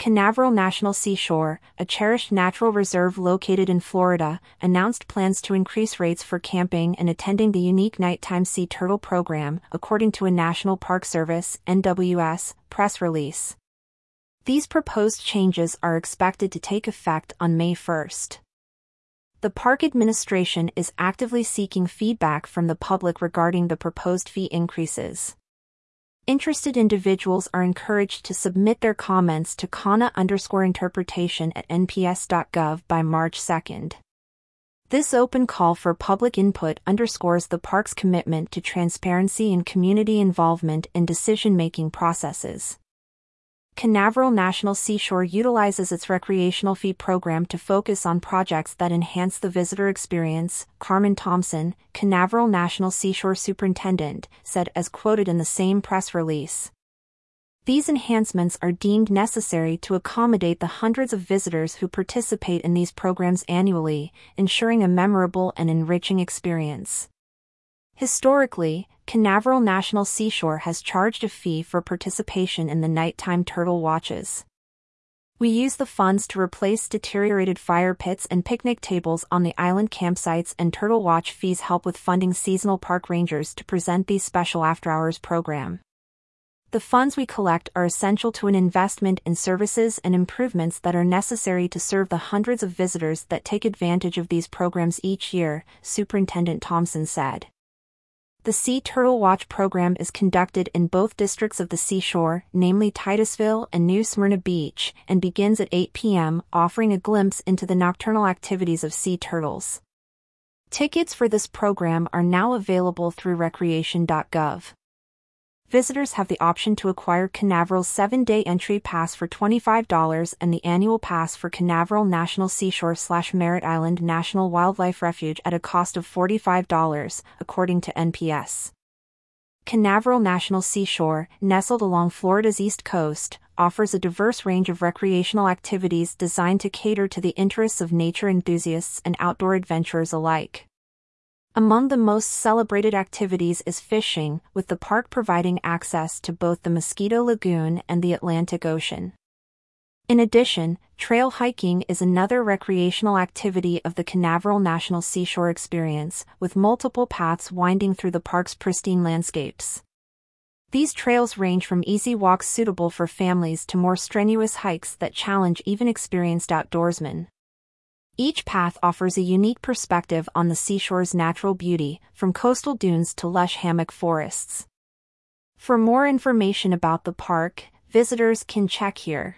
Canaveral National Seashore, a cherished natural reserve located in Florida, announced plans to increase rates for camping and attending the unique nighttime sea turtle program, according to a National Park Service (NWS) press release. These proposed changes are expected to take effect on May 1st. The park administration is actively seeking feedback from the public regarding the proposed fee increases. Interested individuals are encouraged to submit their comments to CANA underscore interpretation at nps.gov by March 2nd. This open call for public input underscores the park's commitment to transparency and community involvement in decision-making processes. Canaveral National Seashore utilizes its recreational fee program to focus on projects that enhance the visitor experience, Carmen Thompson, Canaveral National Seashore Superintendent, said as quoted in the same press release. These enhancements are deemed necessary to accommodate the hundreds of visitors who participate in these programs annually, ensuring a memorable and enriching experience. Historically, Canaveral National Seashore has charged a fee for participation in the nighttime turtle watches. We use the funds to replace deteriorated fire pits and picnic tables on the island campsites and Turtle Watch fees help with funding seasonal park rangers to present these special after-hours program. The funds we collect are essential to an investment in services and improvements that are necessary to serve the hundreds of visitors that take advantage of these programs each year, Superintendent Thompson said. The Sea Turtle Watch program is conducted in both districts of the seashore, namely Titusville and New Smyrna Beach, and begins at 8 p.m., offering a glimpse into the nocturnal activities of sea turtles. Tickets for this program are now available through recreation.gov visitors have the option to acquire Canaveral's 7-day entry pass for $25 and the annual pass for Canaveral National Seashore slash Merritt Island National Wildlife Refuge at a cost of $45, according to NPS. Canaveral National Seashore, nestled along Florida's east coast, offers a diverse range of recreational activities designed to cater to the interests of nature enthusiasts and outdoor adventurers alike. Among the most celebrated activities is fishing, with the park providing access to both the Mosquito Lagoon and the Atlantic Ocean. In addition, trail hiking is another recreational activity of the Canaveral National Seashore Experience, with multiple paths winding through the park's pristine landscapes. These trails range from easy walks suitable for families to more strenuous hikes that challenge even experienced outdoorsmen. Each path offers a unique perspective on the seashore's natural beauty, from coastal dunes to lush hammock forests. For more information about the park, visitors can check here.